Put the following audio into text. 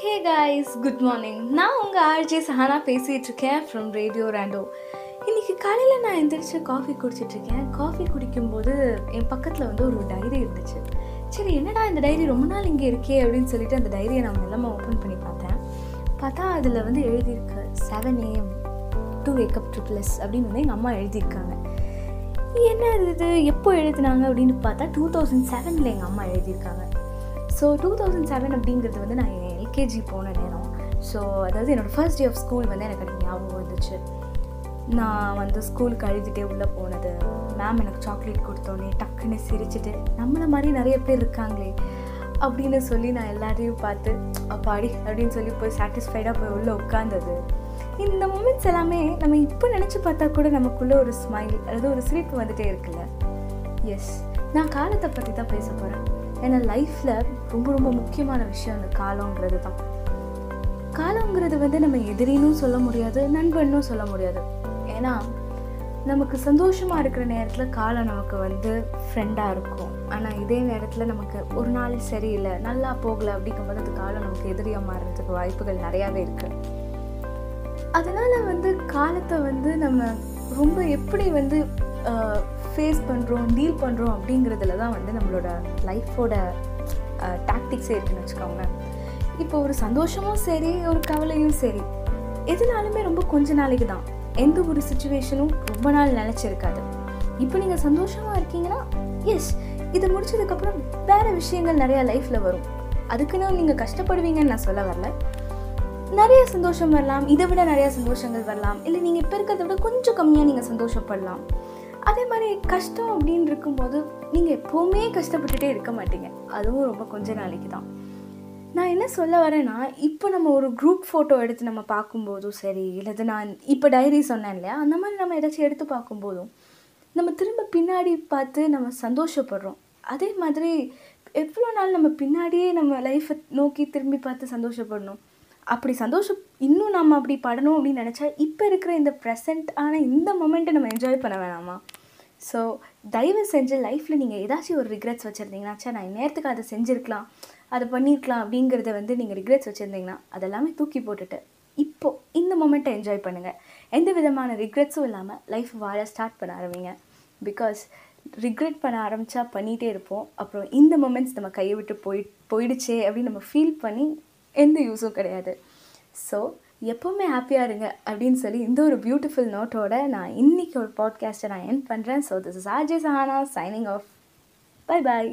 Hey guys good morning நான் உங்கள் RJ Sahana பேசிகிட்டு இருக்கேன் ஃப்ரம் ரேடியோ ரேண்டோ இன்றைக்கி காலையில் நான் எந்திரிச்சு காஃபி குடிச்சிட்ருக்கேன் காஃபி குடிக்கும்போது என் பக்கத்தில் வந்து ஒரு டைரி இருந்துச்சு. சரி என்னடா இந்த டைரி ரொம்ப நாள் இங்கே இருக்கே அப்படின்னு சொல்லிட்டு அந்த டைரியை நான் எல்லாமே ஓப்பன் பண்ணி பார்த்தேன். பார்த்தா அதில் வந்து எழுதியிருக்கு seven AM to wake up to plus அப்படின்னு வந்து எங்கள் அம்மா எழுதியிருக்காங்க. என்ன இது எப்போ எழுதினாங்க அப்படின்னு பார்த்தா டூ தௌசண்ட் செவனில் எங்கள் அம்மா எழுதியிருக்காங்க. ஸோ டூ தௌசண்ட் செவன் அப்படிங்கிறது வந்து நான் எல்கேஜி போன நேரம். ஸோ அதாவது என்னோடய ஃபர்ஸ்ட் டே ஆஃப் ஸ்கூல் வந்து எனக்கு அது ஞாபகம் வந்துச்சு. நான் வந்து ஸ்கூலுக்கு அழுதுகிட்டே உள்ளே போனது. மேம் எனக்கு சாக்லேட் கொடுத்தோன்னே டக்குன்னு சிரிச்சிட்டு நம்மளை மாதிரி நிறைய பேர் இருக்காங்களே அப்படின்னு சொல்லி நான் எல்லாரையும் பார்த்து அப்பாடி அப்படின்னு சொல்லி போய் சாட்டிஸ்ஃபைடாக போய் உள்ளே உட்காந்தது இந்த மூமெண்ட்ஸ் எல்லாமே நம்ம இப்போ நினச்சி பார்த்தா கூட நமக்குள்ளே ஒரு ஸ்மைல் அதாவது ஒரு சிரிப்பு வந்துகிட்டே இருக்குல்ல. எஸ் நான் காலத்தை பற்றி தான் பேச போகிறேன் ஏன்னா லைஃப்பில் ரொம்ப ரொம்ப முக்கியமான விஷயம் அந்த காலங்கிறது தான். காலங்கிறது வந்து நம்ம எதிரினும் சொல்ல முடியாது நண்பன்னும் சொல்ல முடியாது. ஏன்னா நமக்கு சந்தோஷமாக இருக்கிற நேரத்தில் காலம் நமக்கு வந்து ஃப்ரெண்டாக இருக்கும். ஆனால் இதே நேரத்தில் நமக்கு ஒரு நாள் சரியில்லை நல்லா போகலை அப்படிங்கும்போது அந்த காலம் நமக்கு எதிரியாக மாறுறதுக்கு வாய்ப்புகள் நிறையாவே இருக்குது அதனால் வந்து காலத்தை வந்து நம்ம ரொம்ப எப்படி வந்து ஃபேஸ் பண்ணுறோம் டீல் பண்ணுறோம் அப்படிங்கிறதுல தான் வந்து நம்மளோட லைஃபோட டாக்டிக்ஸே இருக்குன்னு வச்சுக்கோங்க. இப்போ ஒரு சந்தோஷமும் சரி ஒரு கவலையும் சரி எதுனாலுமே ரொம்ப கொஞ்ச நாளைக்கு தான். எந்த ஒரு சுச்சுவேஷனும் ரொம்ப நாள் நினச்சிருக்காது இப்போ நீங்கள் சந்தோஷமாக இருக்கீங்கன்னா எஸ் இதை முடிச்சதுக்கப்புறம் வேறு விஷயங்கள் நிறையா லைஃப்பில் வரும். அதுக்குன்னு நீங்கள் கஷ்டப்படுவீங்கன்னு நான் சொல்ல வரல. நிறைய சந்தோஷம் வரலாம் இதை விட நிறைய சந்தோஷங்கள் வரலாம். இல்லை நீங்கள் இப்போ இருக்கிறத விட கொஞ்சம் கம்மியாக நீங்கள் சந்தோஷப்படலாம். அதே மாதிரி கஷ்டம் அப்படின்னு இருக்கும்போது நீங்கள் எப்போவுமே கஷ்டப்பட்டுட்டே இருக்க மாட்டீங்க. அதுவும் ரொம்ப கொஞ்ச நாளைக்கு தான். நான் என்ன சொல்ல வரேன்னா இப்போ நம்ம ஒரு குரூப் ஃபோட்டோ எடுத்து நம்ம பார்க்கும்போதும் சரி இல்லது நான் இப்போ டைரி சொன்னேன் இல்லையா அந்த மாதிரி நம்ம ஏதாச்சும் எடுத்து பார்க்கும்போதும் நம்ம திரும்ப பின்னாடி பார்த்து நம்ம சந்தோஷப்படுறோம். அதே மாதிரி எவ்வளோ நாள் நம்ம பின்னாடியே நம்ம லைஃப்பை நோக்கி திரும்பி பார்த்து சந்தோஷப்படணும். அப்படி சந்தோஷம் இன்னும் நம்ம அப்படி படணும் அப்படின்னு நினச்சா இப்போ இருக்கிற இந்த ப்ரெசண்ட் ஆனால் இந்த மொமெண்ட்டை நம்ம என்ஜாய் பண்ண வேணாமா? ஸோ தயவு செஞ்சு லைஃப்பில் நீங்கள் ஏதாச்சும் ஒரு ரிக்ரெட்ஸ் வச்சுருந்தீங்கன்னாச்சா நான் நேரத்துக்கு அதை செஞ்சுருக்கலாம் அதை பண்ணியிருக்கலாம் அப்படிங்கிறத வந்து நீங்கள் ரிக்ரெட்ஸ் வச்சுருந்தீங்கன்னா அதெல்லாமே தூக்கி போட்டுட்டு இப்போது இந்த மொமெண்ட்டை என்ஜாய் பண்ணுங்கள் எந்த விதமான ரிக்ரெட்ஸும் இல்லாமல் லைஃப் வாழ ஸ்டார்ட் பண்ண ஆரம்பிங்க. பிகாஸ் ரிக்ரெட் பண்ண ஆரம்பித்தா பண்ணிகிட்டே இருப்போம். அப்புறம் இந்த மொமெண்ட்ஸ் நம்ம கையை விட்டு போய் போயிடுச்சே அப்படின்னு நம்ம ஃபீல் பண்ணி எந்த யூஸும் கிடையாது. ஸோ எப்போவுமே ஹாப்பியாக இருங்க அப்படின்னு சொல்லி இந்த ஒரு பியூட்டிஃபுல் நோட்டோட நான் இன்றைக்கி ஒரு பாட்காஸ்ட்டை நான் என் பண்ணுறேன் so this is RJ Sahana signing off bye bye